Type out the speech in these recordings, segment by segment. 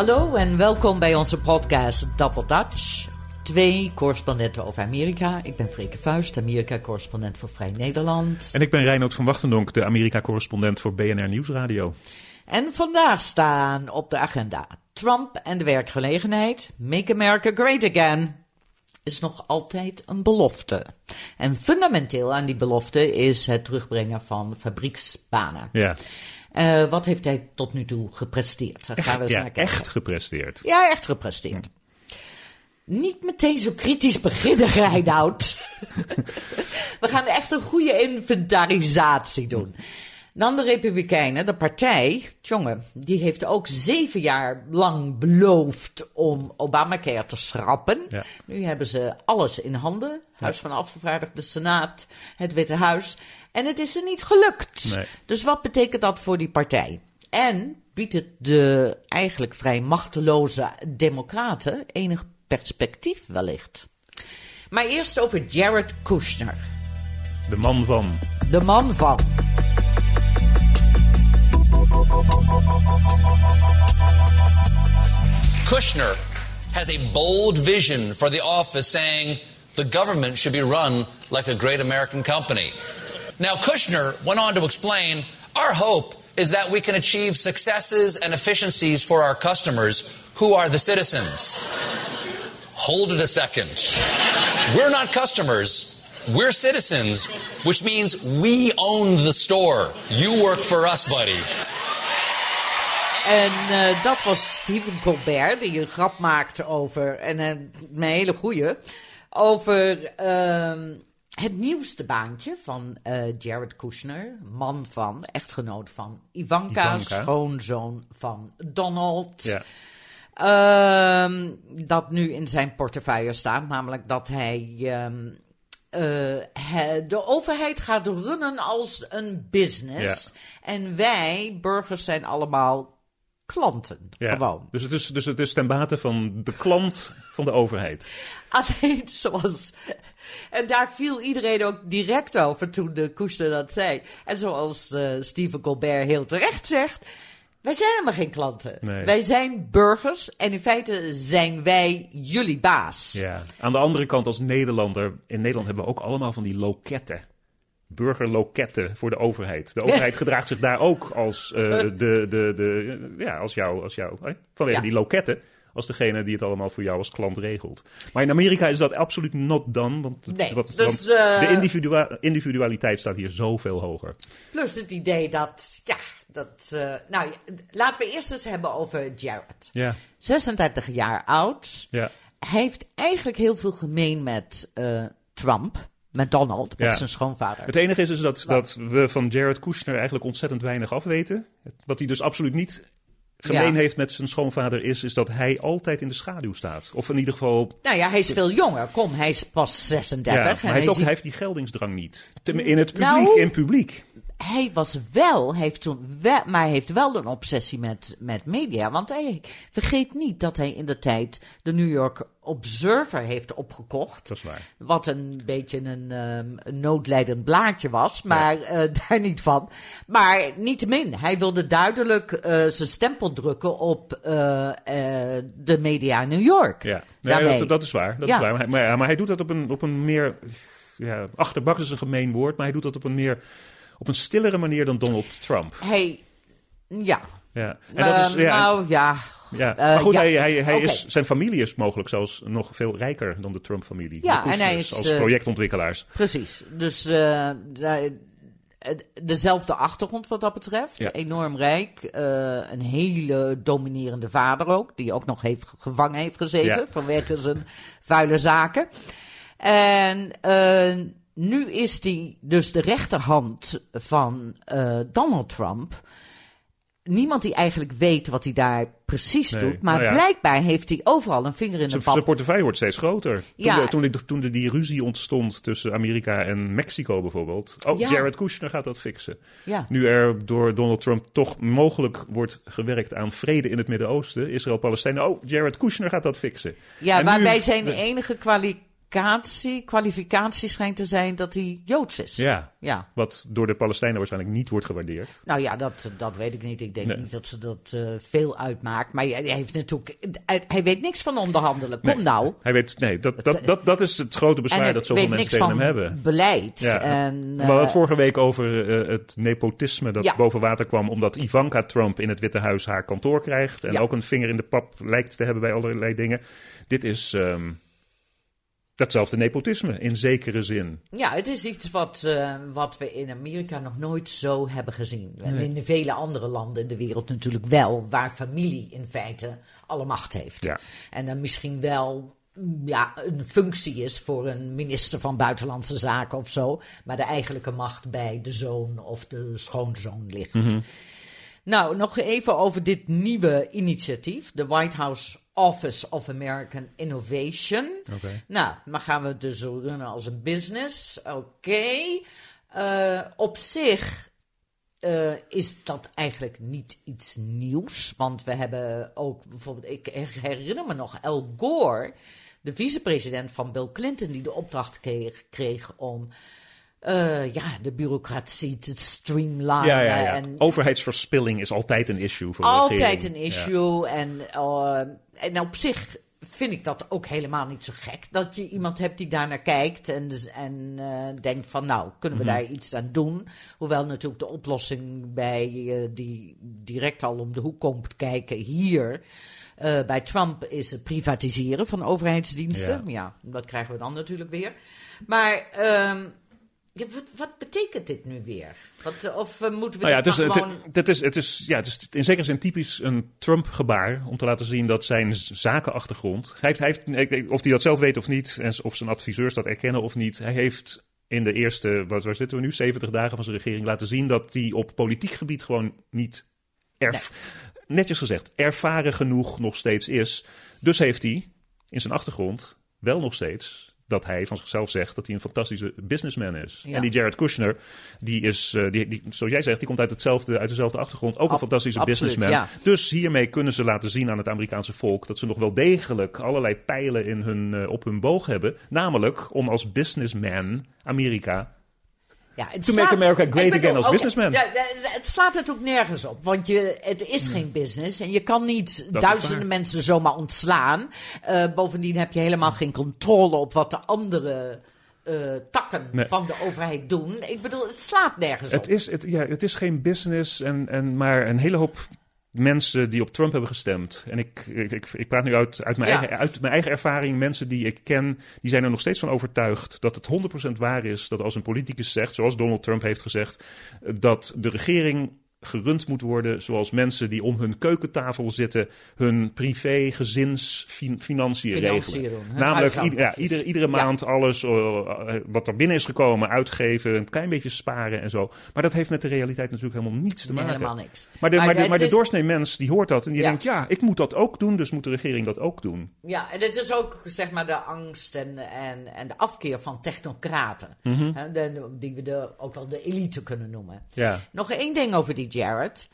Hallo en welkom bij onze podcast Double Dutch. Twee correspondenten over Amerika. Ik ben Freke Vuist, Amerika-correspondent voor Vrij Nederland. En ik ben Reinoud van Wachtendonk, de Amerika-correspondent voor BNR Nieuwsradio. En vandaag staan op de agenda Trump en de werkgelegenheid. Make America Great Again is nog altijd een belofte. En fundamenteel aan die belofte is het terugbrengen van fabrieksbanen. Ja. Uh, wat heeft hij tot nu toe gepresteerd? Daar gaan we eens ja, naar kijken. Echt gepresteerd. Ja, echt gepresteerd. Niet meteen zo kritisch beginnen, Reinoud. we gaan echt een goede inventarisatie doen. Dan de Republikeinen, de partij, jongen, die heeft ook zeven jaar lang beloofd om Obamacare te schrappen. Nu hebben ze alles in handen. Huis van Afgevaardigden, Senaat, het Witte Huis. En het is er niet gelukt. Dus wat betekent dat voor die partij? En biedt het de eigenlijk vrij machteloze democraten enig perspectief wellicht. Maar eerst over Jared Kushner. De man van. De man van. Kushner has a bold vision for the office saying the government should be run like a great American company. Now, Kushner went on to explain our hope is that we can achieve successes and efficiencies for our customers who are the citizens. Hold it a second. We're not customers, we're citizens, which means we own the store. You work for us, buddy. En uh, dat was Stephen Colbert, die een grap maakte over, en een, een hele goeie, over uh, het nieuwste baantje van uh, Jared Kushner, man van, echtgenoot van Ivanka, Ivanka. schoonzoon van Donald. Ja. Uh, dat nu in zijn portefeuille staat, namelijk dat hij uh, de overheid gaat runnen als een business. Ja. En wij, burgers, zijn allemaal klanten. Ja, gewoon. Dus het, is, dus het is ten bate van de klant van de overheid. Alleen zoals. En daar viel iedereen ook direct over toen de koester dat zei. En zoals uh, Stephen Colbert heel terecht zegt. Wij zijn helemaal geen klanten. Nee. Wij zijn burgers en in feite zijn wij jullie baas. Ja. Aan de andere kant, als Nederlander, in Nederland hebben we ook allemaal van die loketten burgerloketten voor de overheid. De overheid gedraagt zich daar ook als, uh, de, de, de, ja, als jou, als jou vanwege die loketten. Als degene die het allemaal voor jou als klant regelt. Maar in Amerika is dat absoluut not done. Want, nee, wat, dus, want uh, de individua individualiteit staat hier zoveel hoger. Plus het idee dat, ja, dat. Uh, nou, laten we eerst eens hebben over Jared. Ja. 36 jaar oud. Ja. Hij heeft eigenlijk heel veel gemeen met Trump. Met Donald, met zijn schoonvader. Het enige is dus dat, dat we van Jared Kushner eigenlijk ontzettend weinig afweten. Wat hij dus absoluut niet gemeen heeft met zijn schoonvader is, is dat hij altijd in de schaduw staat. Of in ieder geval... Nou ja, hij is veel jonger. Kom, hij is pas 36. Ja, maar hij, heeft hij heeft die geldingsdrang niet. In het publiek, nou, in publiek hij was wel, heeft toen wel, maar hij heeft wel een obsessie met, met media. Want hij vergeet niet dat hij in de tijd de New York Observer heeft opgekocht. Dat is waar. Wat een beetje een, um, een noodlijdend blaadje was, maar ja. uh, daar niet van. Maar niettemin, hij wilde duidelijk uh, zijn stempel drukken op uh, de media in New York. Ja, nee, dat, dat, is waar. Dat ja. is waar. Maar, maar, maar, hij doet dat op een, op een meer. Ja, achterbak is een gemeen woord, maar hij doet dat op een meer op een stillere manier dan Donald Trump. Hij, ja. Ja. En dat is, ja, nou ja. Ja, uh, maar goed, hij, hij, hij okay. is, zijn familie is mogelijk zelfs nog veel rijker dan de Trump-familie. Ja, en hij is... Als uh, projectontwikkelaars. Precies. Dus uh, dezelfde achtergrond wat dat betreft. Ja. Enorm rijk. een hele dominerende vader ook. Die ook nog heeft gevangen heeft gezeten ja. vanwege zijn vuile zaken. En nu is die dus de rechterhand van uh, Donald Trump. Niemand die eigenlijk weet wat hij daar precies nee. doet. Maar nou ja. blijkbaar heeft hij overal een vinger in de pap. Zijn portefeuille wordt steeds groter. Ja. Toen, de, toen, de, toen de, die ruzie ontstond tussen Amerika en Mexico bijvoorbeeld. Ja. Jared Kushner gaat dat fixen. Ja. Nu er door Donald Trump toch mogelijk wordt gewerkt aan vrede in het Midden-Oosten. Israël-Palestijn. Oh, Jared Kushner gaat dat fixen. Ja, en waarbij nu, zijn enige kwaliteit kwalificatie, kwalificatie schijnt te zijn dat hij Joods is. Ja, Ja. wat door de Palestijnen waarschijnlijk niet wordt gewaardeerd. Nou ja, dat, dat weet ik niet. Ik denk Nee. niet dat ze dat eh, veel uitmaakt. Maar hij heeft natuurlijk, hij, hij weet niks van onderhandelen. Kom Nee. nou. Hij weet, nee, dat, dat, dat, dat is het grote bezwaar dat zoveel mensen tegen hem hebben. beleid. Ja. En, We hadden het eh, vorige week over eh, het nepotisme dat Ja. boven water kwam omdat Ivanka Trump in het Witte Huis haar kantoor krijgt en Ja. ook een vinger in de pap lijkt te hebben bij allerlei dingen. Dit is ehm, datzelfde nepotisme in zekere zin. Ja, het is iets wat, eh, wat we in Amerika nog nooit zo hebben gezien. En in de vele andere landen in de wereld natuurlijk wel, waar familie in feite alle macht heeft. Ja. En dan misschien wel mm, ja, een functie is voor een minister van Buitenlandse Zaken of zo, maar de eigenlijke macht bij de zoon of de schoonzoon ligt. Nou, nog even over dit nieuwe initiatief, de White House Office of American Innovation. Nou, dan gaan we het dus runnen als een business. Oké. Eh, op zich eh, is dat eigenlijk niet iets nieuws. Want we hebben ook bijvoorbeeld, ik herinner me nog Al Gore, de vicepresident van Bill Clinton, die de opdracht kreeg, kreeg om eh, ja, de bureaucratie te streamlinen. Ja, ja, ja. En Overheidsverspilling is altijd een issue voor altijd een issue. En, eh, en op zich vind ik dat ook helemaal niet zo gek. Dat je iemand hebt die daar naar kijkt en, dus- en eh, denkt van nou, kunnen we Mhm. daar iets aan doen? Hoewel natuurlijk de oplossing bij die direct al om de hoek komt kijken hier... bij Trump is het privatiseren van overheidsdiensten. Ja. Ja, dat krijgen we dan natuurlijk weer. Maar ehm, ja, wat, wat betekent dit nu weer? Wat, eh, of eh, moeten we Nou ja, het is, het, is, het is, ja, het is in zekere zin typisch een Trump-gebaar om te laten zien dat zijn zakenachtergrond. Hij heeft, hij heeft, of hij dat zelf weet of niet, en of zijn adviseurs dat erkennen of niet, hij heeft in de eerste, wat, waar zitten we nu, 70 dagen van zijn regering laten zien dat hij op politiek gebied gewoon niet, erf, netjes gezegd, ervaren genoeg nog steeds is. Dus heeft hij in zijn achtergrond wel nog steeds dat hij van zichzelf zegt dat hij een fantastische businessman is. Ja. En die Jared Kushner, die is, eh, die, die, zoals jij zegt, die komt uit, hetzelfde, uit dezelfde achtergrond. Ook een fantastische absoluut, businessman. ja. Dus hiermee kunnen ze laten zien aan het Amerikaanse volk dat ze nog wel degelijk allerlei pijlen in hun, eh, op hun boog hebben. Namelijk om als businessman Amerika Ja, het To make America great bedoel, again als oké, businessman. het slaat het ook nergens op. Want je, het is geen business. En je kan niet duizenden mensen zomaar ontslaan. Eh, bovendien heb je helemaal geen controle op wat de andere eh, takken Nee. van de overheid doen. Ik bedoel, het slaat nergens Het op. is, het, ja, het is geen business, en, en, maar een hele hoop mensen die op Trump hebben gestemd. En ik, ik, ik, ik praat nu uit, uit, mijn Ja. eigen, uit mijn eigen ervaring. Mensen die ik ken, die zijn er nog steeds van overtuigd dat het 100% waar is dat als een politicus zegt, zoals Donald Trump heeft gezegd, dat de regering gerund moet worden zoals mensen die om hun keukentafel zitten hun privé gezinsfinanciën Financiën regelen. Namelijk ieder- ja, iedere, iedere Ja. maand alles eh, wat er binnen is gekomen uitgeven, een klein beetje sparen en zo. Maar dat heeft met de realiteit natuurlijk helemaal niets te Nee, maken. helemaal niks. Maar de, maar, de, het maar de is- doorsnee mens die hoort dat en die Ja. denkt, ja, ik moet dat ook doen, dus moet de regering dat ook doen. Ja, en het is ook zeg maar de angst en, en, en de afkeer van technocraten. Mhm. Hè, de- die we de, ook wel de elite kunnen noemen. Ja. Nog één ding over die Jared.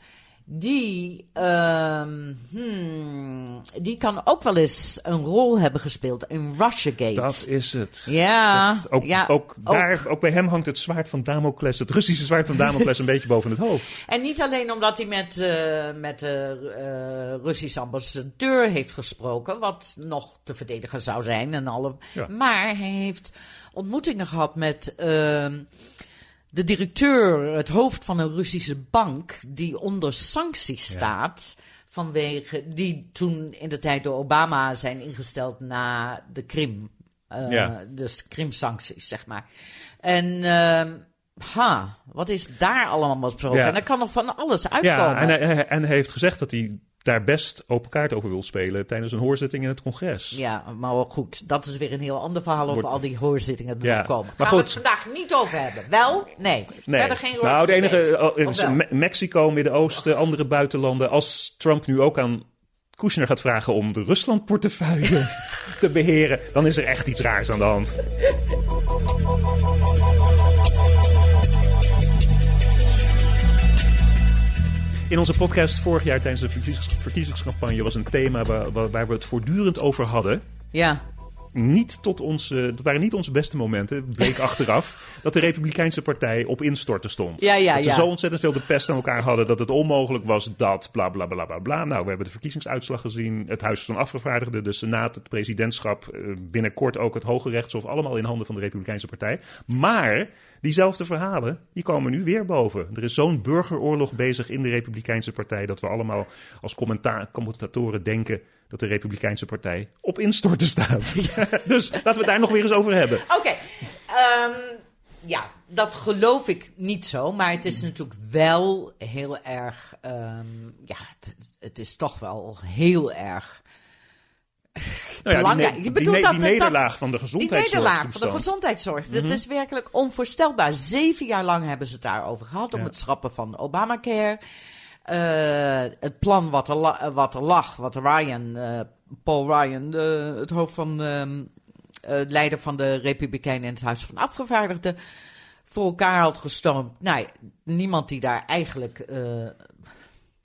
Die, ehm, hmm, die kan ook wel eens een rol hebben gespeeld in Russiagate. Dat is het. Ja, Dat- ook, ja, ook, daar, ook bij hem hangt het zwaard van Damocles, het Russische zwaard van Damocles, een beetje boven het hoofd. En niet alleen omdat hij met, eh, met de eh, Russische ambassadeur heeft gesproken, wat nog te verdedigen zou zijn. En alle, Ja. Maar hij heeft ontmoetingen gehad met ehm, de directeur, het hoofd van een Russische bank, die onder sancties staat. Vanwege die toen in de tijd door Obama zijn ingesteld na de Krim. Eh, Ja. Dus Krim-sancties, zeg maar. En. ehm, Ha, wat is daar allemaal besproken? Ja. En er kan nog van alles uitkomen. Ja, en hij- en hij heeft gezegd dat hij daar best open kaart over wil spelen tijdens een hoorzitting in het congres. Ja, maar goed. Dat is weer een heel ander verhaal over Wordt- al die hoorzittingen die Ja, komen. maar Gaan we goed. het vandaag niet over hebben? Wel? Nee. Nee. Verder geen nou, de enige oh, is Mexico, Midden-Oosten, andere buitenlanden. Als Trump nu ook aan Kushner gaat vragen om de Rusland-portefeuille te beheren, dan is er echt iets raars aan de hand. In onze podcast vorig jaar tijdens de verkiezings- verkiezingscampagne was een thema waar we het voortdurend over hadden. Ja. Niet tot onze, dat waren niet onze beste momenten, bleek achteraf, dat de Republikeinse Partij op instorten stond. Ja, ja, dat ze ja. zo ontzettend veel de pest aan elkaar hadden dat het onmogelijk was dat, bla bla bla bla bla. Nou, we hebben de verkiezingsuitslag gezien, het Huis van Afgevaardigden, de Senaat, het presidentschap, eh, binnenkort ook het Hoge Rechtshof, allemaal in handen van de Republikeinse Partij. Maar diezelfde verhalen, die komen nu weer boven. Er is zo'n burgeroorlog bezig in de Republikeinse Partij dat we allemaal als commenta- commentatoren denken dat de Republikeinse Partij op instorten staat. dus laten we het daar nog weer eens over hebben. Oké, ehm, ja, dat geloof ik niet zo. Maar het is natuurlijk wel heel erg. ehm, ja, het, het is toch wel heel erg. Nou ja, Belangrijk. Die, ne- die, ne- dat- die dat- nederlaag van de Die gezondheidszorg. nederlaag van de gezondheidszorg. Dat is werkelijk onvoorstelbaar. Zeven jaar lang hebben ze het daarover gehad. Om het schrappen van Obamacare. Eh, het plan wat er, wat er lag. Wat Ryan, eh, Paul Ryan, de- het hoofd van. ehm, eh, leider van de Republikeinen in het Huis van Afgevaardigden. voor elkaar had gestoomd. Nou, niemand die daar eigenlijk.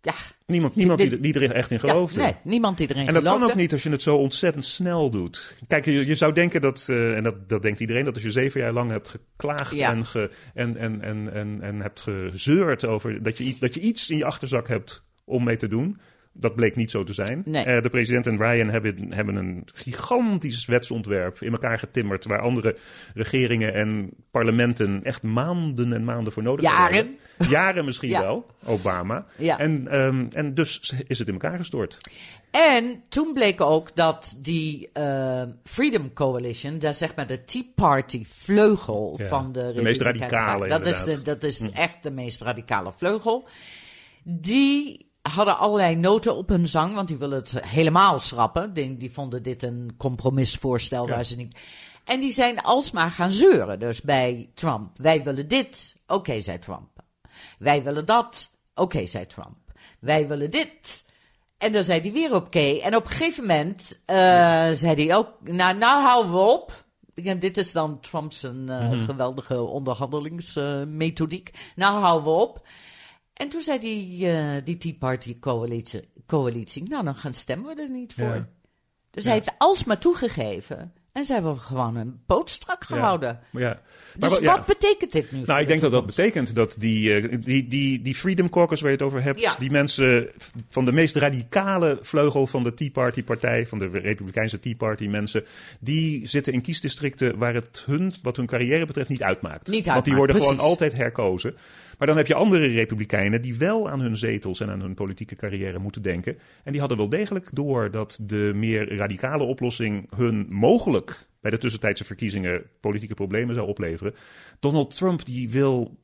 Ja, Niemand, niemand die, Dit- die er echt in ja, geloofde. nee, niemand die erin En dat geloofde. kan ook niet als je het zo ontzettend snel doet. Kijk, je, je zou denken dat, eh, en dat, dat denkt iedereen, dat als je zeven jaar lang hebt geklaagd Ja. en, ge, en, en, en, en, en hebt gezeurd over dat je, dat je iets in je achterzak hebt om mee te doen. Dat bleek niet zo te zijn. Nee. Eh, de president en Ryan hebben, hebben een gigantisch wetsontwerp in elkaar getimmerd. Waar andere regeringen en parlementen echt maanden en maanden voor nodig Jaren. hebben. Jaren misschien Ja. wel, Obama. Ja. En, ehm, en dus is het in elkaar gestort. En toen bleek ook dat die eh, Freedom Coalition, daar zeg maar de Tea Party vleugel Ja, van de, de meest radicale, Dat is, inderdaad. Hm. de, dat is echt de meest radicale vleugel. Die hadden allerlei noten op hun zang, want die willen het helemaal schrappen. Die, die vonden dit een compromisvoorstel Ja. waar ze niet... En die zijn alsmaar gaan zeuren, dus bij Trump. Wij willen dit, oké, zei Trump. Wij willen dat, oké, zei Trump. Wij willen dit. En dan zei hij weer oké. En op een gegeven moment eh, zei hij ook, nou, nou houden we op. En dit is dan Trump's een, eh, geweldige onderhandelingsmethodiek. nou houden we op. En toen zei die, eh, die Tea Party coalitie, coalitie, nou dan gaan stemmen we er niet voor. Ja. Dus hij heeft alsmaar toegegeven. En ze hebben gewoon een poot strak gehouden. Ja. Dus Maar wat betekent dit nu? Nou, ik de denk dat dat betekent dat die, eh, die, die, die Freedom Caucus waar je het over hebt, Ja. die mensen van de meest radicale vleugel van de Tea Party partij, van de Republikeinse Tea Party mensen, die zitten in kiesdistricten waar het hun, wat hun carrière betreft, niet uitmaakt. Niet Want die uitmaakt, worden gewoon altijd herkozen. Maar dan heb je andere Republikeinen die wel aan hun zetels en aan hun politieke carrière moeten denken. En die hadden wel degelijk door dat de meer radicale oplossing hun mogelijk bij de tussentijdse verkiezingen politieke problemen zou opleveren. Donald Trump die wil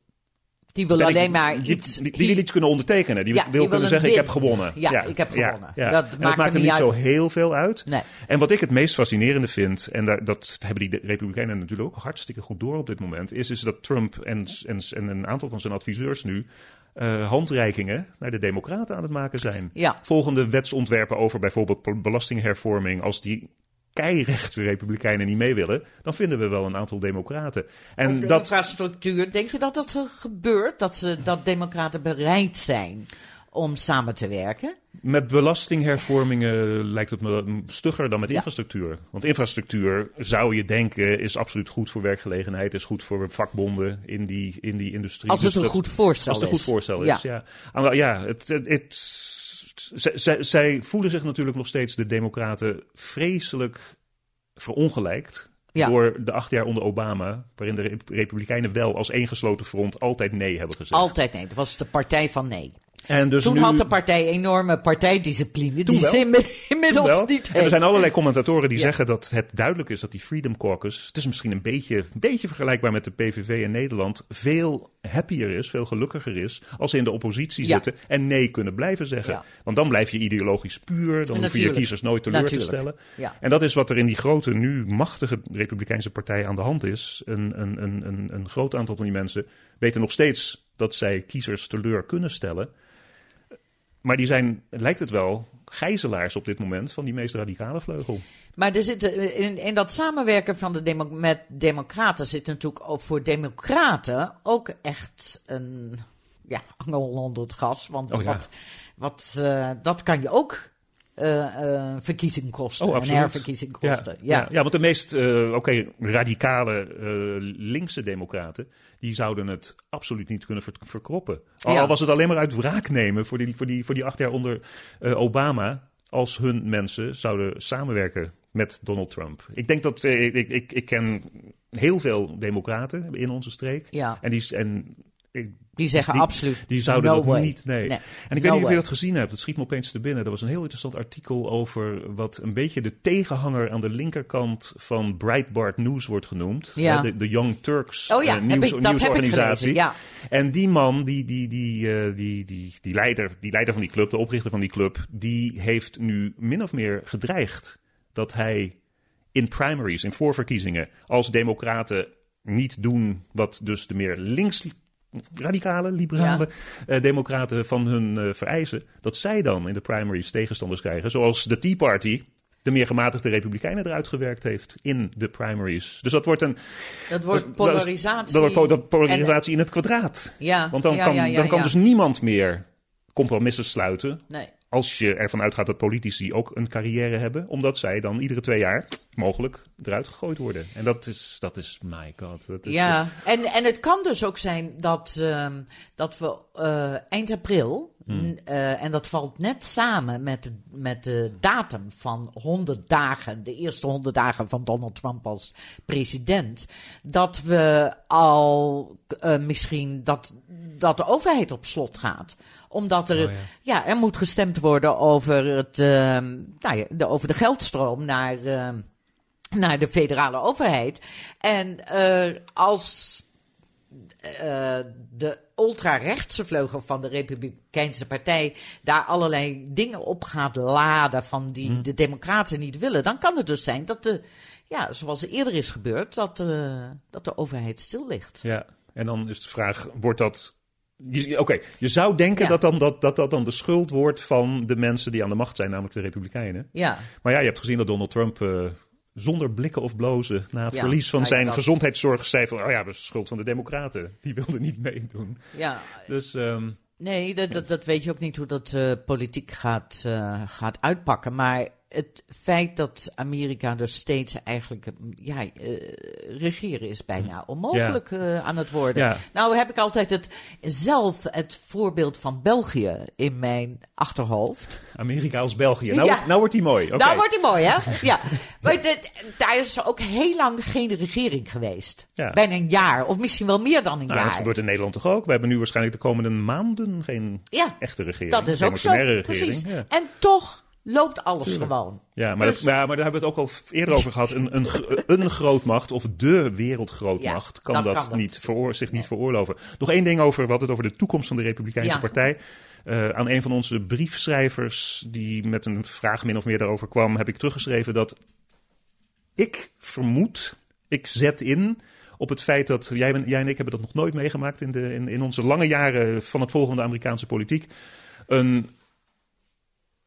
Die wil ik- alleen maar die, iets... Die, die wil iets kunnen ondertekenen. Die Ja, wil kunnen zeggen: Ik heb gewonnen. Ja, ik heb gewonnen. Dat En maakt er hem niet zo heel veel uit. Nee. En wat ik het meest fascinerende vind, en daar, dat hebben die Republikeinen natuurlijk ook hartstikke goed door op dit moment, is, is dat Trump en, en, en een aantal van zijn adviseurs nu eh, handreikingen naar de Democraten aan het maken zijn. Ja. Volgende wetsontwerpen over bijvoorbeeld be- belastinghervorming, als die keirechtse Republikeinen niet mee willen, dan vinden we wel een aantal Democraten. En de dat, infrastructuur. Denk je dat dat er gebeurt? Dat, ze, dat democraten bereid zijn om samen te werken? Met belastinghervormingen lijkt het me stugger dan met Ja. infrastructuur. Want infrastructuur zou je denken is absoluut goed voor werkgelegenheid, is goed voor vakbonden in die, in die industrie. Als het Dus een dat- goed voorstel Als het een is. goed voorstel Ja. is, ja. Ah, ja, het, het, het- zij- voelen zich natuurlijk nog steeds, de democraten, vreselijk verongelijkt. Ja. Door de acht jaar onder Obama, waarin de Rep- Republikeinen wel als één gesloten front altijd nee hebben gezegd. Altijd nee. Dat was de partij van nee. En dus Toen nu, had de partij enorme partijdiscipline. Die wel. ze inmiddels niet En er zijn allerlei commentatoren die Ja. zeggen dat het duidelijk is dat die Freedom Caucus, het is misschien een beetje, een beetje vergelijkbaar met de PVV in Nederland, veel happier is, veel gelukkiger is, als ze in de oppositie Ja. zitten en nee kunnen blijven zeggen. Ja. Want dan blijf je ideologisch puur, dan hoef je kiezers nooit teleur te stellen. En dat is wat er in die grote, nu machtige Republikeinse partij aan de hand is. Een, een, een, een, een groot aantal van die mensen weten nog steeds dat zij kiezers teleur kunnen stellen. Maar die zijn, lijkt het wel, gijzelaars op dit moment van die meest radicale vleugel. Maar er zit, in, in dat samenwerken van de demo- met democraten zit natuurlijk ook voor democraten ook echt een ja, angel onder het gas. Want Oh ja. wat, wat, eh, dat kan je ook verkiezing kostte. Oh, absoluut. herverkiezing kostte. Ja, Ja, want de meest eh, oké, radicale eh, linkse democraten... die zouden het absoluut niet kunnen ver- verkroppen. Al, Ja. al was het alleen maar uit wraak nemen voor die, voor die, voor die acht jaar onder eh, Obama... als hun mensen zouden samenwerken met Donald Trump. Ik denk dat... eh, ik, ik, ik ken heel veel democraten in onze streek. Ja. En die... En, Die zeggen die, absoluut. Die zouden no dat way. niet. Nee. Nee. En ik No weet niet of je dat gezien hebt. Het schiet me opeens te binnen. Er was een heel interessant artikel over wat een beetje de tegenhanger aan de linkerkant van Breitbart News wordt genoemd. Ja. De, de Young Turks Oh ja, eh, heb nieuws, ik- nieuwsorganisatie. gelezen, ja. En die man, die, die, die, eh, die, die, die, leider, die leider van die club, de oprichter van die club, die heeft nu min of meer gedreigd dat hij in primaries, in voorverkiezingen, als democraten niet doen wat dus de meer links radicale, liberale eh, democraten van hun eh, vereisen, dat zij dan in de primaries tegenstanders krijgen, zoals de Tea Party de meer gematigde republikeinen eruit gewerkt heeft in de primaries. Dus dat wordt een Dat wordt polarisatie. Dat wordt po- polarisatie in het kwadraat. Ja, Want dan ja, kan, ja, dan kan dus niemand meer compromissen sluiten. Nee. Als je ervan uitgaat dat politici ook een carrière hebben, omdat zij dan iedere twee jaar mogelijk eruit gegooid worden. En dat is, dat is my god. Dat, dat- Ja, en, en het kan dus ook zijn dat, ehm, dat we eh, eind april, Hmm. eh, en dat valt net samen met, de- met de datum van 100 dagen, de eerste 100 dagen van Donald Trump als president, dat we al eh, misschien dat, dat de overheid op slot gaat omdat er, Oh, ja. ja. er moet gestemd worden over, het, ehm, nou ja, de, over de geldstroom naar, ehm, naar de federale overheid. En eh, als eh, de ultra-rechtse vleugel van de Republikeinse Partij daar allerlei dingen op gaat laden van die Hm. de Democraten niet willen, dan kan het dus zijn dat de, ja, zoals er eerder is gebeurd, dat, eh, dat de overheid stil ligt. Ja, en dan is de vraag, wordt dat... Oké, je zou denken Ja. dat, dan, dat, dat dat dan de schuld wordt van de mensen die aan de macht zijn, namelijk de Republikeinen. Ja, Maar ja, je hebt gezien dat Donald Trump zonder blikken of blozen na het Ja, verlies van zijn gezondheidszorg zei van, oh ja, dat is de schuld van de Democraten. Die wilden niet meedoen. ja. Dus ehm, Nee, dat, dat, dat weet je ook niet hoe dat eh, politiek gaat, eh, gaat uitpakken. Maar het feit dat Amerika dus steeds eigenlijk, eh, ja, regeren is bijna onmogelijk eh, aan het worden. Ja. Nou heb ik altijd het, zelf het voorbeeld van België in mijn achterhoofd. Amerika als België. Nou, Ja. nou wordt die mooi. Nou wordt hij mooi, hè? ja. Maar daar is ook heel lang geen regering geweest. Bijna een jaar, of misschien wel meer dan een Nou, dat jaar. gebeurt in Nederland toch ook? We hebben nu waarschijnlijk de komende maanden geen echte regering. dat is ook zo. Regering. Precies. En toch loopt alles gewoon. Ja, maar, Dus- dat, ja, maar daar hebben we het ook al eerder over gehad. Een, een, een grootmacht of de wereldgrootmacht Ja, kan dat dat, kan dat. niet veroor, zich niet veroorloven. Nog één ding over wat het over de toekomst van de Republikeinse Ja. Partij. Eh, aan een van onze briefschrijvers die met een vraag min of meer daarover kwam, heb ik teruggeschreven dat ik vermoed, ik zet in op het feit dat jij, jij en ik hebben dat nog nooit meegemaakt in, de, in, in onze lange jaren van het volgen van de Amerikaanse politiek. Een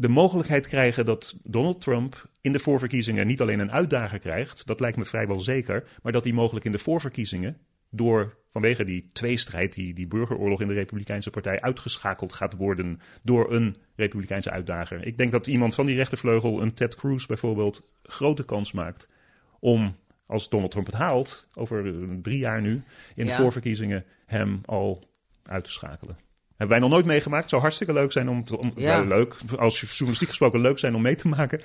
de mogelijkheid krijgen dat Donald Trump in de voorverkiezingen niet alleen een uitdager krijgt, dat lijkt me vrijwel zeker, maar dat hij mogelijk in de voorverkiezingen door vanwege die tweestrijd, die, die burgeroorlog in de Republikeinse Partij, uitgeschakeld gaat worden door een Republikeinse uitdager. Ik denk dat iemand van die rechtervleugel, een Ted Cruz bijvoorbeeld, grote kans maakt om, als Donald Trump het haalt, over eh, drie jaar nu, in de voorverkiezingen, hem al uit te schakelen. Hebben wij nog nooit meegemaakt. Het zou hartstikke leuk zijn om, te, om Ja. leuk, als journalistiek gesproken leuk zijn om mee te maken.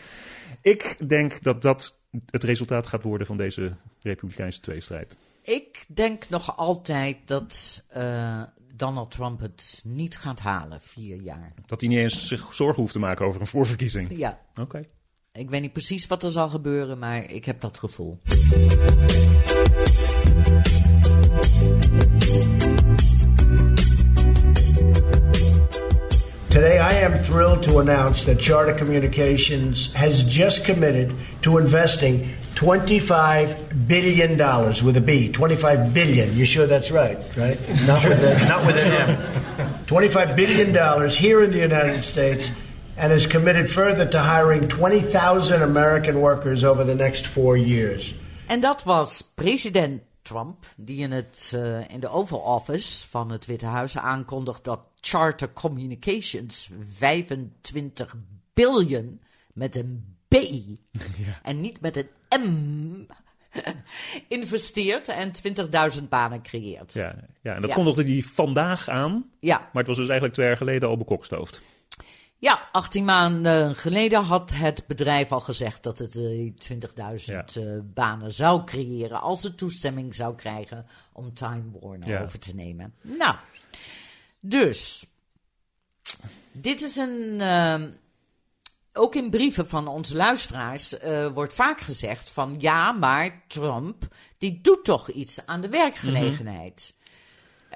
Ik denk dat dat het resultaat gaat worden van deze Republikeinse tweestrijd. Ik denk nog altijd dat eh, Donald Trump het niet gaat halen, vier jaar. Dat hij niet eens zich zorgen hoeft te maken over een voorverkiezing. Ja, Oké. ik weet niet precies wat er zal gebeuren, maar ik heb dat gevoel. Today, I am thrilled to announce that Charter Communications has just committed to investing $25 billion with a B. 25 billion. You sure that's right, right? Not with a, not with an M. $25 billion here in the United States and is committed further to hiring 20,000 American workers over the next four years. En dat was president Trump, die in, het, eh, in de Oval Office van het Witte Huis aankondigt dat Charter Communications 25 biljoen met een B en niet met een M investeert en 20.000 banen creëert. Ja, ja en dat Ja. kondigde hij vandaag aan. Ja, Maar het was dus eigenlijk twee jaar geleden al bekokstoofd. Ja 18 maanden geleden had het bedrijf al gezegd dat het eh, 20.000 Ja. eh, banen zou creëren als het toestemming zou krijgen om Time Warner Ja. over te nemen. Nou, dus dit is een. ehm, ook in brieven van onze luisteraars eh, wordt vaak gezegd van ja, maar Trump die doet toch iets aan de werkgelegenheid.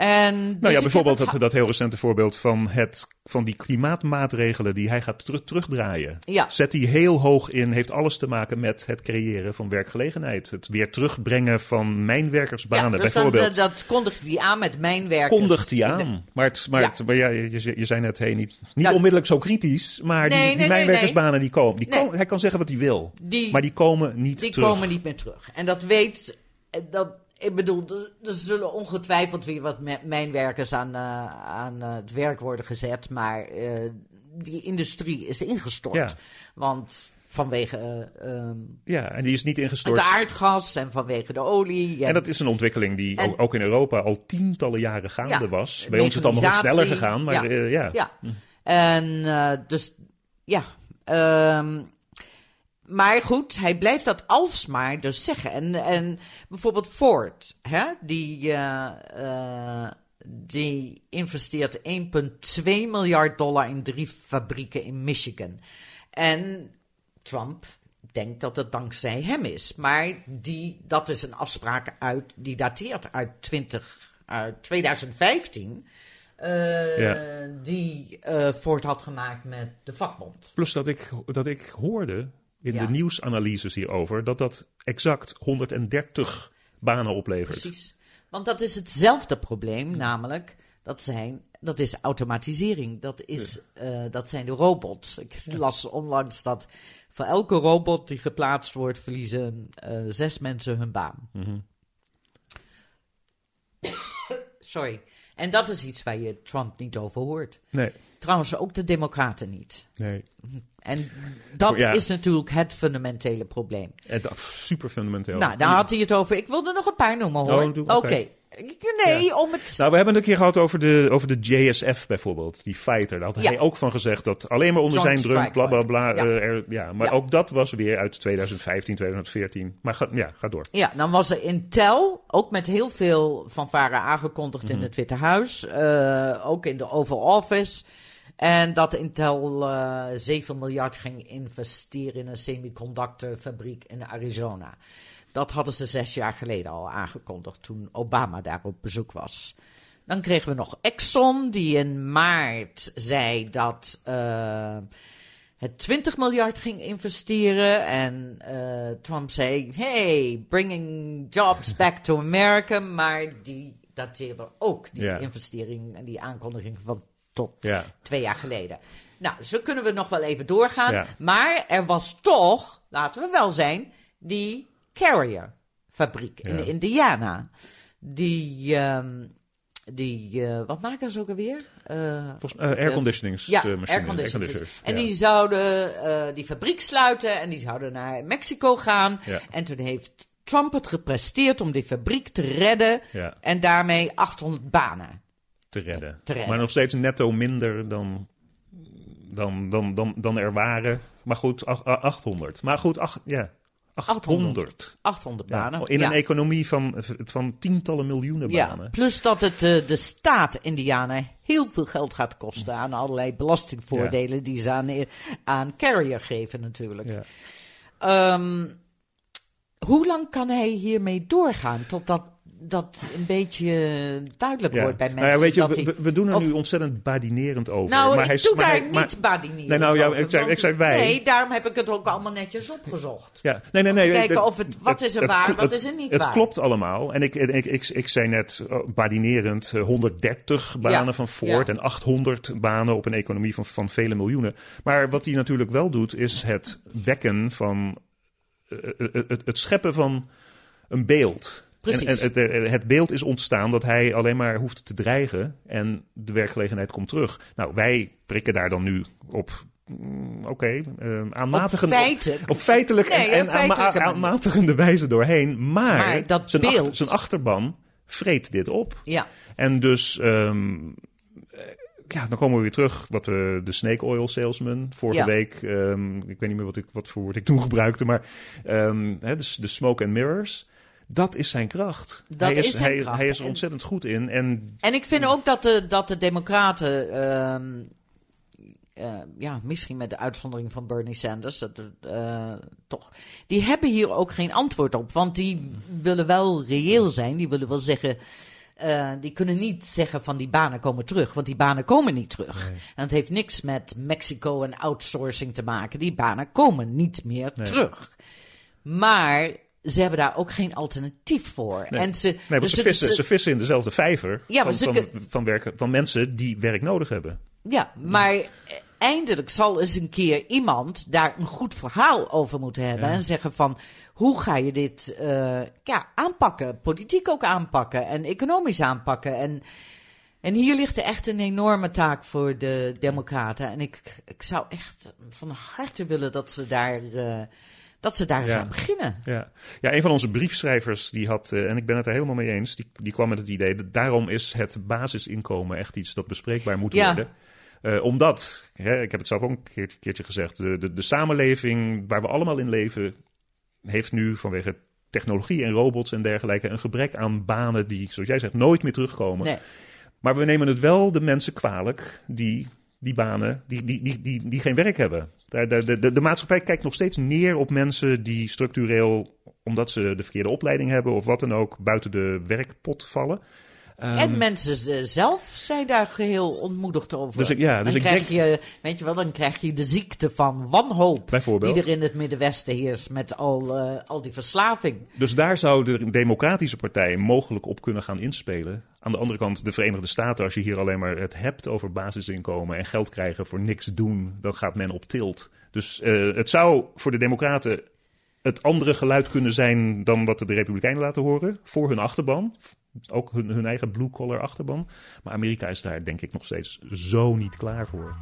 En dus Nou ik ja, bijvoorbeeld dat, dat heel recente voorbeeld van, het, van die klimaatmaatregelen die hij gaat teru- terugdraaien. Ja. Zet hij heel hoog in, heeft alles te maken met het creëren van werkgelegenheid. Het weer terugbrengen van mijnwerkersbanen ja, dus bijvoorbeeld. eh, dat kondigt hij aan met mijn werkers. kondigt hij aan. Maar, het, maar, Ja. het- maar ja, je, je- zei net, hey, niet, niet onmiddellijk zo kritisch, maar die, Nee, die nee, nee, mijnwerkersbanen die komen. Die komen- Hij kan zeggen wat hij wil, Die- maar die komen niet Die terug. komen niet meer terug. En dat weet. eh, Dat, ik bedoel, er, zullen ongetwijfeld weer wat mijnwerkers aan, eh, aan eh, het werk worden gezet. Maar eh, die industrie is ingestort. Ja. Want vanwege ehm, Ja, en die is niet ingestort. het aardgas en vanwege de olie. En dat is een ontwikkeling die En- ook in Europa al tientallen jaren gaande Ja, was. Bij ons is het allemaal wat sneller gegaan, maar Ja. ja. Ja. En dus, ja. ehm, maar goed, hij blijft dat alsmaar dus zeggen. En, en bijvoorbeeld Ford, hè, die, eh, eh, die investeert 1,2 miljard dollar in drie fabrieken in Michigan. En Trump denkt dat het dankzij hem is. Maar die, dat is een afspraak uit, die dateert uit, 20, uit 2015. eh, Ja. Die eh Ford had gemaakt met de vakbond. Plus dat ik, dat ik hoorde in Ja. de nieuwsanalyses hierover dat dat exact 130 banen oplevert. Precies. Want dat is hetzelfde probleem, namelijk dat, zijn, dat is automatisering. Dat, is, eh, dat zijn de robots. Ik las onlangs dat voor elke robot die geplaatst wordt, verliezen eh, zes mensen hun baan. Mhm. Sorry. En dat is iets waar je Trump niet over hoort. Nee, Trouwens, ook de Democraten niet. nee. En dat Ja. is natuurlijk het fundamentele probleem. Het, super fundamenteel. Nou, daar had hij het over. Ik wilde nog een paar noemen hoor. Oh, Oké. Nee, om het. Nou, we hebben het een keer gehad over de, over de JSF bijvoorbeeld, die fighter. Daar had Ja. hij ook van gezegd dat alleen maar onder zijn druk, bla bla bla. Ja. eh, er- ja. Maar ook dat was weer uit 2015, 2014. Maar ga, ja, ga door. Ja, dan was er Intel, ook met heel veel fanfare aangekondigd Mhm. in het Witte Huis. eh, ook in de Oval Office. En dat Intel eh 7 miljard ging investeren in een semiconductorfabriek in Arizona. Dat hadden ze zes jaar geleden al aangekondigd toen Obama daar op bezoek was. Dan kregen we nog Exxon, die in maart zei dat eh, het 20 miljard ging investeren. En eh, Trump zei: Hey, bringing jobs back to America. Maar die dateerde ook die investering en die aankondiging van tot Ja. twee jaar geleden. Nou, zo kunnen we nog wel even doorgaan. Ja. Maar er was toch, laten we wel zijn, die Carrier-fabriek Ja. in Indiana. Die, ehm, die eh, wat maken ze ook alweer? Eh, Volgens uh, airconditionings ja, airconditioners. airconditioners, En ja. die zouden die fabriek sluiten en die zouden naar Mexico gaan. Ja. En toen heeft Trump het gepresteerd om die fabriek te redden. En daarmee 800 banen. Te redden. te redden. Maar nog steeds netto minder dan, dan, dan, dan, dan er waren. Maar goed, ach- ah, 800. Maar goed, ach, ja, 800. 800 Ja, banen. in ja. een economie van, van tientallen miljoenen Ja, banen. plus dat het eh, de staat Indiana heel veel geld gaat kosten aan allerlei belastingvoordelen die ze aan, aan Carrier geven natuurlijk. Ja. Ehm, hoe lang kan hij hiermee doorgaan totdat dat een beetje duidelijk Ja. wordt bij Nou mensen? ja, weet je, dat we, doen er of- nu ontzettend badinerend over. Nou, maar ik hij, doe maar daar maar- niet badinieren Nee, nou, ja, ik zei- want- ik zei wij. Nee, daarom heb ik het ook allemaal netjes opgezocht. Ja, nee, nee, nee. kijken het- of het- wat is er waar, wat is er niet het waar. klopt allemaal. En ik, ik, ik, ik zei net oh, badinerend eh, 130 banen Ja, van Ford en 800 banen op een economie van, van vele miljoenen. Maar wat hij natuurlijk wel doet, is het wekken van eh, eh, eh, het, het scheppen van een beeld. Precies. En, en het, eh, het beeld is ontstaan dat hij alleen maar hoeft te dreigen en de werkgelegenheid komt terug. Nou, wij prikken daar dan nu op mm, oké, eh, aanmatigend... Op feitelijk. Op feitelijk Nee, en, en aanmatigende wijze doorheen. Maar, Maar dat zijn, beeld- achter- zijn achterban vreet dit op. Ja. En dus, ehm, eh, ja, dan komen we weer terug. Wat we de snake oil salesman vorige Ja. week. ehm, ik weet niet meer wat, ik, wat voor woord ik toen gebruikte, maar ehm, hè, de, de smoke and mirrors. Dat is zijn kracht. Dat hij is, is zijn hij, kracht. hij is er En- ontzettend goed in. En En ik vind ook dat de, dat de Democraten. ehm, eh, ja, misschien met de uitzondering van Bernie Sanders, dat, eh, toch. Die hebben hier ook geen antwoord op. Want die willen wel reëel zijn. Die willen wel zeggen. eh, die kunnen niet zeggen van die banen komen terug, want die banen komen niet terug. En het heeft niks met Mexico en outsourcing te maken. Die banen komen niet meer terug. Maar ze hebben daar ook geen alternatief voor. Nee. En ze, nee, dus ze, vissen, ze vissen in dezelfde vijver Ja, van, ze van, van, werken, van mensen die werk nodig hebben. Ja, maar eindelijk zal eens een keer iemand daar een goed verhaal over moeten hebben. En zeggen van, hoe ga je dit eh, ja, aanpakken? Politiek ook aanpakken en economisch aanpakken. En, en hier ligt er echt een enorme taak voor de democraten. En ik, ik zou echt van harte willen dat ze daar, eh, dat ze daar eens aan beginnen. Ja. ja, een van onze briefschrijvers die had, eh, en ik ben het er helemaal mee eens, die, die kwam met het idee dat daarom is het basisinkomen echt iets dat bespreekbaar moet worden. Eh, omdat, hè, ik heb het zelf ook een keer- keertje gezegd, de, de, de samenleving waar we allemaal in leven, heeft nu vanwege technologie en robots en dergelijke een gebrek aan banen die, zoals jij zegt, nooit meer terugkomen. Nee. Maar we nemen het wel de mensen kwalijk die die banen, die, die, die, die, die geen werk hebben. De, de, de, de maatschappij kijkt nog steeds neer op mensen die structureel, omdat ze de verkeerde opleiding hebben of wat dan ook, buiten de werkpot vallen. Ehm, En mensen z- zelf zijn daar geheel ontmoedigd over. Dus ik- ja, dus dan ik krijg je, weet je wel, dan krijg je de ziekte van wanhoop. Bijvoorbeeld. Die er in het Middenwesten heerst met al, eh, al die verslaving. Dus daar zou de Democratische Partij mogelijk op kunnen gaan inspelen. Aan de andere kant, de Verenigde Staten, als je hier alleen maar het hebt over basisinkomen en geld krijgen voor niks doen, dan gaat men op tilt. Dus eh, het zou voor de Democraten het andere geluid kunnen zijn dan wat de Republikeinen laten horen voor hun achterban. Ook hun, hun eigen blue-collar achterban. Maar Amerika is daar denk ik nog steeds zo niet klaar voor.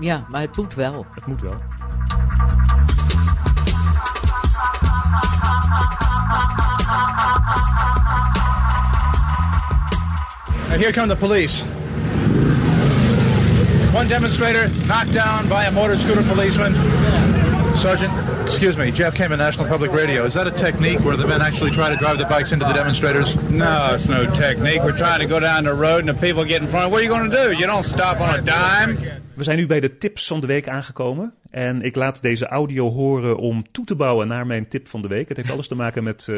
Ja, maar het moet wel. Het moet wel. And here come the police. One demonstrator knocked down by a motor scooter policeman. Sergeant, excuse me, Jeff Kamen, National Public Radio. Is that a technique where the men actually try to drive the bikes into the demonstrators? No, it's no technique. We're trying to go down the road and the people get in front. What are you going to do? You don't stop on a dime. We zijn nu bij de tips van de week aangekomen. En ik laat deze audio horen om toe te bouwen naar mijn tip van de week. Het heeft alles te maken met eh,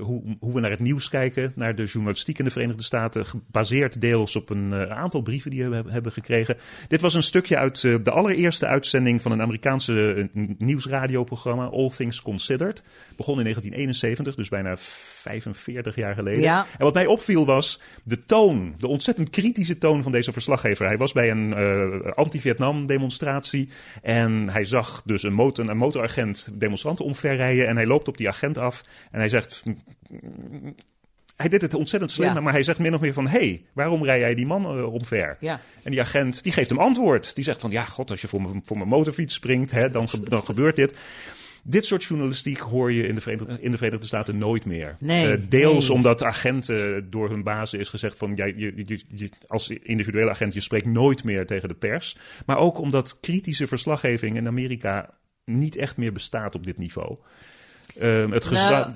hoe, hoe we naar het nieuws kijken, naar de journalistiek in de Verenigde Staten. Gebaseerd deels op een eh, aantal brieven die we hebben- gekregen. Dit was een stukje uit eh, de allereerste uitzending van een Amerikaanse nieuwsradioprogramma, All Things Considered. Begon in 1971, dus bijna 45 jaar geleden. Ja. En wat mij opviel was de toon, de ontzettend kritische toon van deze verslaggever. Hij was bij een anti-Vietnam demonstratie en hij zag dus een, motor, een motoragent demonstranten omverrijden en hij loopt op die agent af en hij zegt... Hij deed het ontzettend slim, Ja. maar hij zegt min of meer van... hé, hey, waarom rij jij die man eh, omver? Ja. En die agent die geeft hem antwoord. Die zegt van, ja, god, als je voor, mijn- voor mijn motorfiets springt, hè, dan, ge- dan gebeurt dit. Dit soort journalistiek hoor je in de Verenigde, in de Verenigde Staten nooit meer. Nee, Eh, deels nee. omdat agenten door hun bazen is gezegd van... Jij, je, je, je- als individuele agent, je spreekt nooit meer tegen de pers. Maar ook omdat kritische verslaggeving in Amerika niet echt meer bestaat op dit niveau. Ehm, het Nou,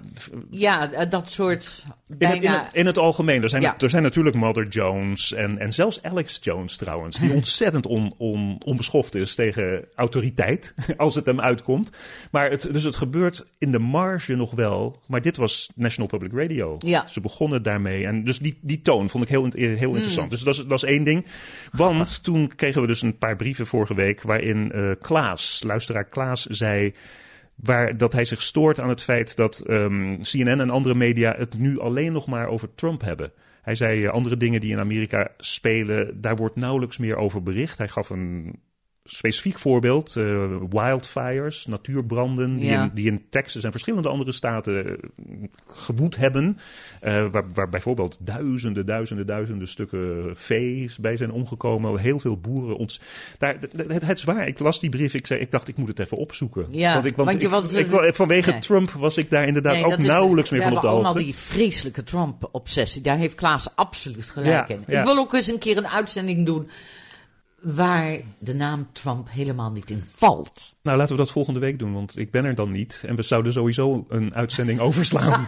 Ja, eh, dat soort in, het, bijna... in, het, in het algemeen. Er zijn, Ja. er zijn natuurlijk Mother Jones en, en zelfs Alex Jones trouwens. Die ontzettend on, on, onbeschoft is tegen autoriteit. Als het hem uitkomt. Maar het, dus het gebeurt in de marge nog wel. Maar dit was National Public Radio. Ja. Ze begonnen daarmee. En dus die, die toon vond ik heel, heel Hmm. interessant. Dus dat is, dat is één ding. Want toen kregen we dus een paar brieven vorige week. Waarin eh Klaas, luisteraar Klaas, zei waar dat hij zich stoort aan het feit dat ehm, CNN en andere media het nu alleen nog maar over Trump hebben. Hij zei eh, andere dingen die in Amerika spelen, daar wordt nauwelijks meer over bericht. Hij gaf een specifiek voorbeeld, eh, wildfires, natuurbranden, die, Ja. in, die in Texas en verschillende andere staten eh, gewoed hebben. eh, waar, waar bijvoorbeeld duizenden, duizenden, duizenden stukken vee bij zijn omgekomen. Heel veel boeren. Ons, daar, het, het is waar, ik las die brief, ik, zei, ik dacht ik moet het even opzoeken. Ja, want ik, want want je ik- vanwege nee. Trump was ik daar inderdaad Nee, ook is- nauwelijks meer van op de hebben hoogte. allemaal die vreselijke Trump-obsessie. Daar heeft Klaas absoluut gelijk Ja, in. Ik wil ook eens een keer een uitzending doen waar de naam Trump helemaal niet in valt. Nou, laten we dat volgende week doen, want ik ben er dan niet. En we zouden sowieso een uitzending overslaan.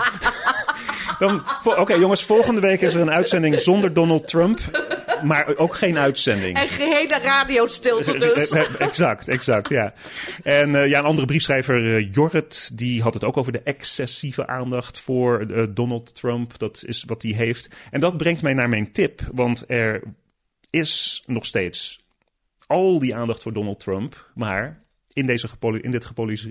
Oké, jongens, volgende week is er een uitzending zonder Donald Trump. Maar ook geen uitzending. En gehele radiostilte dus. exact, exact, ja. En eh, ja, een andere briefschrijver, eh, Jorrit, die had het ook over de excessieve aandacht voor eh, Donald Trump. Dat is wat hij heeft. En dat brengt mij naar mijn tip, want er is nog steeds al die aandacht voor Donald Trump, maar in, deze in dit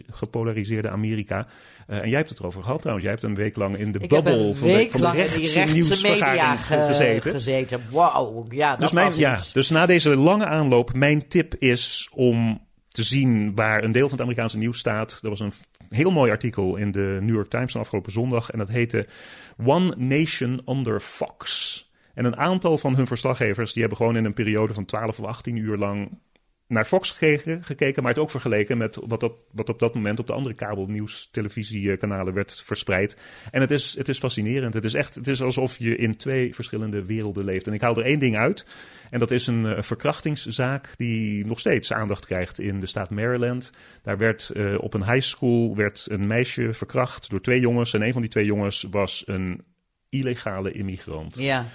gepolariseerde Amerika. eh, en jij hebt het erover gehad trouwens. Jij hebt een week lang in de Ik heb bubbel een van de, van de rechtse rechtse media ge- gezeten. gezeten. Wauw, ja, dat Dus, mijn, ja, dus na deze lange aanloop, mijn tip is om te zien waar een deel van het Amerikaanse nieuws staat. Er was een heel mooi artikel in de New York Times van afgelopen zondag. En dat heette One Nation Under Fox. En een aantal van hun verslaggevers die hebben gewoon in een periode van 12 of 18 uur lang naar Fox gekeken, gekeken, maar het ook vergeleken met wat, dat, wat op dat moment op de andere kabelnieuws televisiekanalen werd verspreid. En het is, het is fascinerend. Het is echt het is alsof je in twee verschillende werelden leeft. En ik haal er één ding uit. En dat is een verkrachtingszaak die nog steeds aandacht krijgt in de staat Maryland. Daar werd eh, op een high school werd een meisje verkracht door twee jongens. En een van die twee jongens was een illegale immigrant. Ja,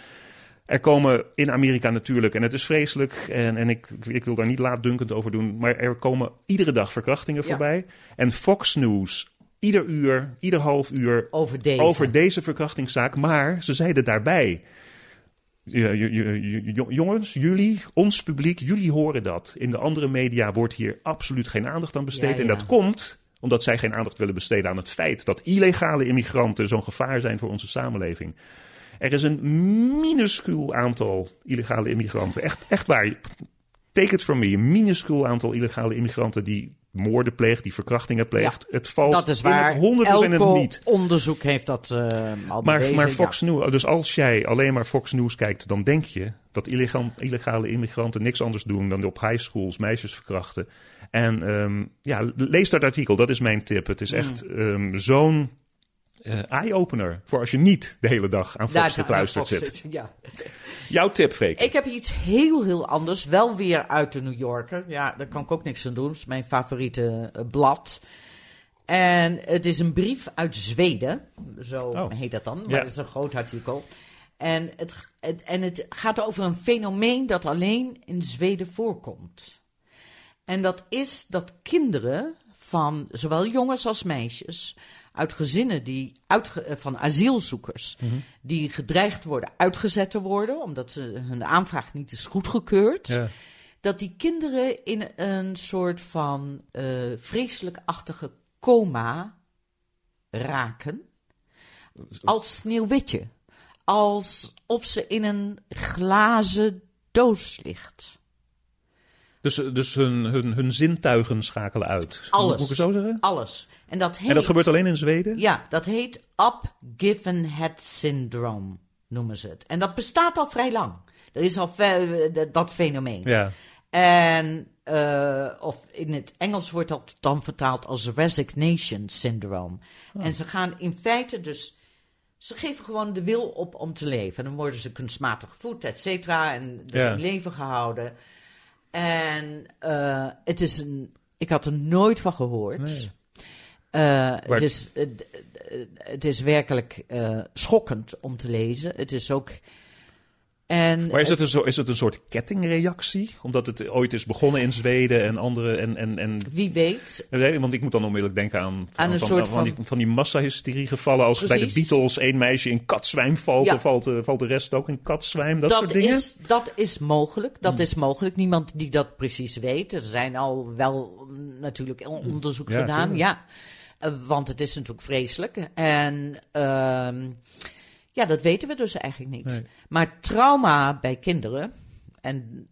Er komen in Amerika natuurlijk, en het is vreselijk, en, en ik, ik wil daar niet laatdunkend over doen, maar er komen iedere dag verkrachtingen Ja. voorbij. En Fox News, ieder uur, ieder half uur over deze. over deze verkrachtingszaak. Maar ze zeiden daarbij. Jongens, jullie, ons publiek, jullie horen dat. In de andere media wordt hier absoluut geen aandacht aan besteed. Ja, En dat komt omdat zij geen aandacht willen besteden aan het feit dat illegale immigranten zo'n gevaar zijn voor onze samenleving. Er is een minuscuul aantal illegale immigranten. Echt, echt waar. Take it from me. Een minuscuul aantal illegale immigranten die moorden pleegt, die verkrachtingen pleegt. Het valt dat is in waar. het honderd en het niet. onderzoek heeft dat eh al Maar, bewezen. maar ja. Fox News, dus als jij alleen maar Fox News kijkt, dan denk je dat illegale immigranten niks anders doen dan op high schools meisjes verkrachten. En ehm, ja, lees dat artikel, dat is mijn tip. Het is Mm. echt ehm, zo'n eye-opener voor als je niet de hele dag aan Fox gekluisterd zit. Ja. Jouw tip, Freek. Ik heb iets heel, heel anders. Wel weer uit de New Yorker. Ja, daar kan ik ook niks aan doen. Het is mijn favoriete eh, blad. En het is een brief uit Zweden. Zo Oh. heet dat dan. Maar Ja. het is een groot artikel. En het, het, en het gaat over een fenomeen dat alleen in Zweden voorkomt. En dat is dat kinderen van zowel jongens als meisjes uit gezinnen die uitge- eh, van asielzoekers die gedreigd worden uitgezet te worden omdat ze, hun aanvraag niet is goedgekeurd, Ja. dat die kinderen in een soort van eh vreselijkachtige coma raken als sneeuwwitje, alsof ze in een glazen doos ligt. Dus, dus hun, hun, hun zintuigen schakelen uit. Alles. Moet ik zo zeggen? Alles. En dat heet... En dat gebeurt alleen in Zweden? Ja, dat heet Up-Given Head Syndrome, noemen ze het. En dat bestaat al vrij lang. Er is al eh, dat fenomeen. Ja. En, eh, of in het Engels wordt dat dan vertaald als Resignation Syndrome. Oh. En ze gaan in feite dus... Ze geven gewoon de wil op om te leven. En dan worden ze kunstmatig gevoed, et cetera. En dus Ja. in leven gehouden. En eh, het is een... Ik had er nooit van gehoord. Nee. Eh, het, is, het is werkelijk eh, schokkend om te lezen. Het is ook. En Maar is het, een zo, is het een soort kettingreactie? Omdat het ooit is begonnen in Zweden en andere. En, en, en, wie weet. Want ik moet dan onmiddellijk denken aan, Aan een van, soort van, die, van- van die massahysterie gevallen. Als bij de. Beatles één meisje in katzwijm valt, Ja. dan valt, de- valt de rest ook in katzwijm. Dat, soort dingen. Hmm. is, dat is mogelijk. Dat is mogelijk. Niemand die dat precies weet. Er zijn al wel natuurlijk onderzoek Hmm. Ja, gedaan. tuurlijk. Ja. Eh, want het is natuurlijk vreselijk. En ehm, ja, dat weten we dus eigenlijk niet. Nee. Maar trauma bij kinderen. En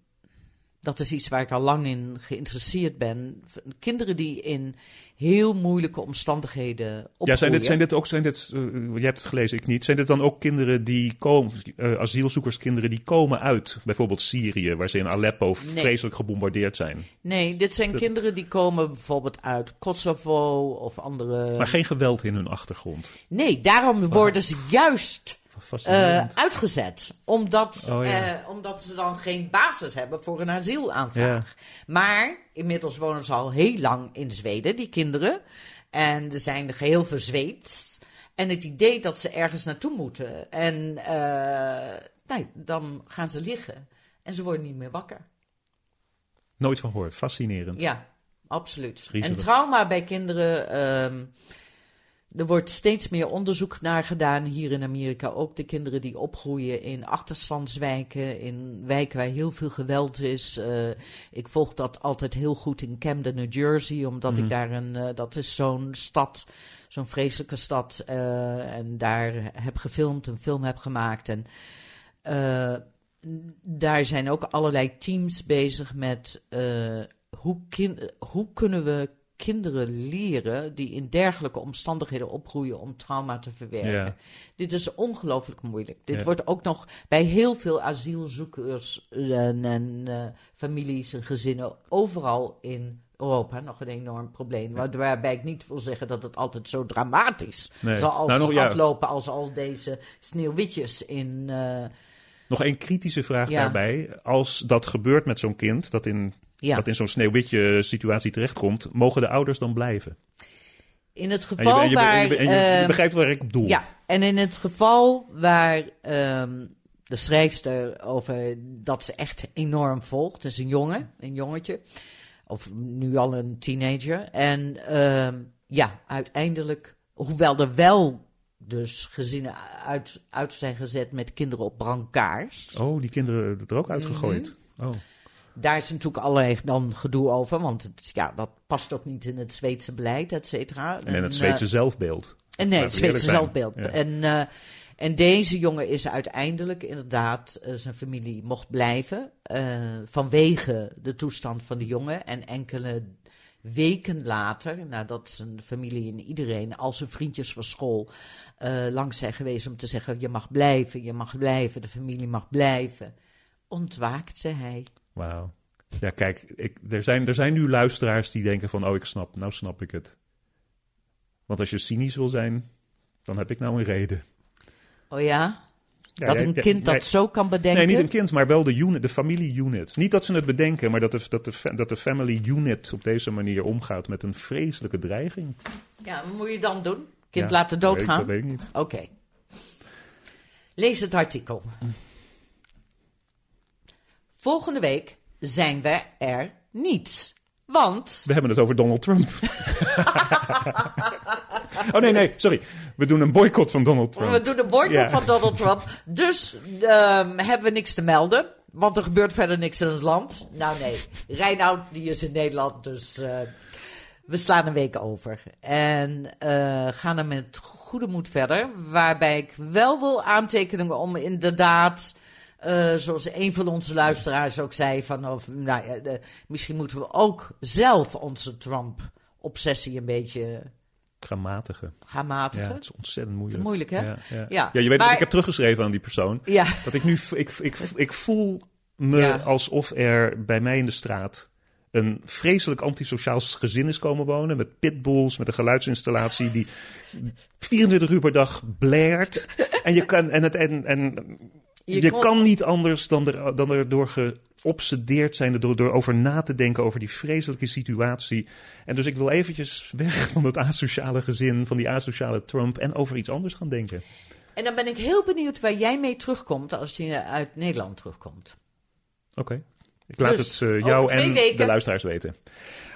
Dat is iets waar ik al lang in geïnteresseerd ben. Kinderen die in heel moeilijke omstandigheden opgroeien. Ja, zijn dit, zijn dit ook, zijn dit, eh, je hebt het gelezen, ik niet. Zijn dit dan ook kinderen die komen, eh, asielzoekerskinderen die komen uit bijvoorbeeld Syrië, waar ze in Aleppo vreselijk gebombardeerd zijn? Nee, dit zijn kinderen die komen bijvoorbeeld uit Kosovo of andere... Maar geen geweld in hun achtergrond. Nee, daarom worden ze juist Fascinerend. uitgezet. Omdat, Oh, ja. eh, omdat ze dan geen basis hebben voor een asielaanvraag. Maar inmiddels wonen ze al heel lang in Zweden, die kinderen. En ze zijn geheel verzweet. En het idee dat ze ergens naartoe moeten. En eh, nee, dan gaan ze liggen. En ze worden niet meer wakker. Nooit van gehoord. Fascinerend. Ja, absoluut. En trauma bij kinderen. ehm, er wordt steeds meer onderzoek naar gedaan hier in Amerika. Ook de kinderen die opgroeien in achterstandswijken, in wijken waar heel veel geweld is. Eh, ik volg dat altijd heel goed in Camden, New Jersey, omdat ik daar een. eh, dat is zo'n stad, zo'n vreselijke stad. eh, en daar heb gefilmd, een film heb gemaakt. En daar zijn ook allerlei teams bezig met hoe, hoe kunnen we kinderen leren die in dergelijke omstandigheden opgroeien om trauma te verwerken. Ja. Dit is ongelooflijk moeilijk. Dit Ja. wordt ook nog bij heel veel asielzoekers en, en eh, families en gezinnen overal in Europa nog een enorm probleem. Waar- Waarbij ik niet wil zeggen dat het altijd zo dramatisch Nee. zal als Nou, nog- ja. aflopen als al deze sneeuwwitjes in... eh, Nog één kritische vraag Ja. daarbij. Als dat gebeurt met zo'n kind, dat in, Ja. dat in zo'n sneeuwwitje situatie terechtkomt, mogen de ouders dan blijven? In het geval en je, waar... en je, en je- je begrijpt waar ik op doel. Ja, en in het geval waar ehm, de schrijfster over dat ze echt enorm volgt, dus een jongen, een jongetje, of nu al een teenager. En ehm, ja, uiteindelijk, hoewel er wel dus gezinnen uit, uit zijn gezet met kinderen op brancards. Oh, die kinderen er ook Mhm. uitgegooid. Oh. Daar is natuurlijk allerlei dan gedoe over, want het, ja, dat past ook niet in het Zweedse beleid, et cetera. En in het eh, Zweedse zelfbeeld. En nee, het Zweedse zelfbeeld. Ja. En, eh, en deze jongen is uiteindelijk inderdaad, eh, zijn familie mocht blijven eh, vanwege de toestand van de jongen. En enkele weken later, nadat zijn familie en iedereen, al zijn vriendjes van school, eh, langs zijn geweest om te zeggen: je mag blijven, je mag blijven, de familie mag blijven, ontwaakte hij. Wauw. Ja, kijk, ik, er, zijn, er zijn nu luisteraars die denken van, oh, ik snap, nou snap ik het. Want als je cynisch wil zijn, dan heb ik nou een reden. Oh ja? Ja, dat jij- een jij- kind dat jij- zo kan bedenken? Nee, niet een kind, maar wel de, unit, de familie-unit. Niet dat ze het bedenken, maar dat de, dat, de, dat de family-unit op deze manier omgaat met een vreselijke dreiging. Ja, wat moet je dan doen? Kind Ja, laten dat weet ik- doodgaan? Dat weet ik niet. Oké. Lees het artikel. Volgende week zijn we er niet. Want. We hebben het over Donald Trump. oh nee, nee, sorry. We doen een boycott van Donald Trump. We doen de boycott van Donald Trump. Dus ehm, hebben we niks te melden. Want er gebeurt verder niks in het land. Nou nee, Reinoud die is in Nederland. Dus eh, we slaan een week over. En eh, gaan er met goede moed verder. Waarbij ik wel wil aantekeningen om inderdaad... eh, zoals een van onze luisteraars ook zei, van of, nou, ja, de- misschien moeten we ook zelf onze Trump-obsessie een beetje Gaan matigen. gaan matigen. Ja, het is ontzettend moeilijk. Het is moeilijk, hè? Ja, ja. Ja, ja je weet maar- dat ik heb teruggeschreven aan die persoon. Ja. Dat ik nu, ik, ik, ik voel me alsof er bij mij in de straat een vreselijk antisociaal gezin is komen wonen. Met pitbulls, met een geluidsinstallatie die 24 uur per dag blaert. En je kan, en het, en, en Je je, kon- kan niet anders dan er, dan er door geobsedeerd zijn, door, door over na te denken over die vreselijke situatie. En dus ik wil eventjes weg van dat asociale gezin, van die asociale Trump en over iets anders gaan denken. En dan ben ik heel benieuwd waar jij mee terugkomt als je uit Nederland terugkomt. Oké. Ik laat Dus, het eh, jou en weken- de luisteraars weten.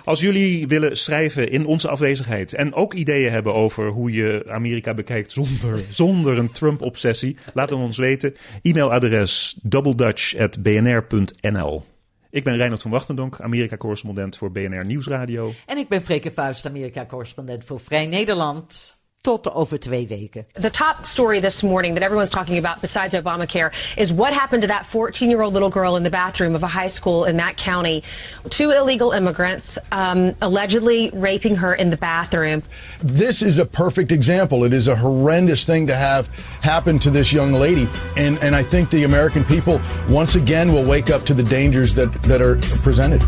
Als jullie willen schrijven in onze afwezigheid en ook ideeën hebben over hoe je Amerika bekijkt zonder, zonder een Trump-obsessie, laat het ons weten. E-mailadres doubledutch.bnr.nl Ik ben Reinhard van Wachtendonk, Amerika-correspondent voor BNR Nieuwsradio. En ik ben Freke Vuist, Amerika-correspondent voor Vrij Nederland. Tot over twee weken. The top story this morning that everyone's talking about besides Obamacare is what happened to that 14 year old little girl in the bathroom of a high school in that county. Two illegal immigrants um, allegedly raping her in the bathroom. This is a perfect example. It is a horrendous thing to have happen to this young lady. And, and I think the American people once again will wake up to the dangers that, that are presented.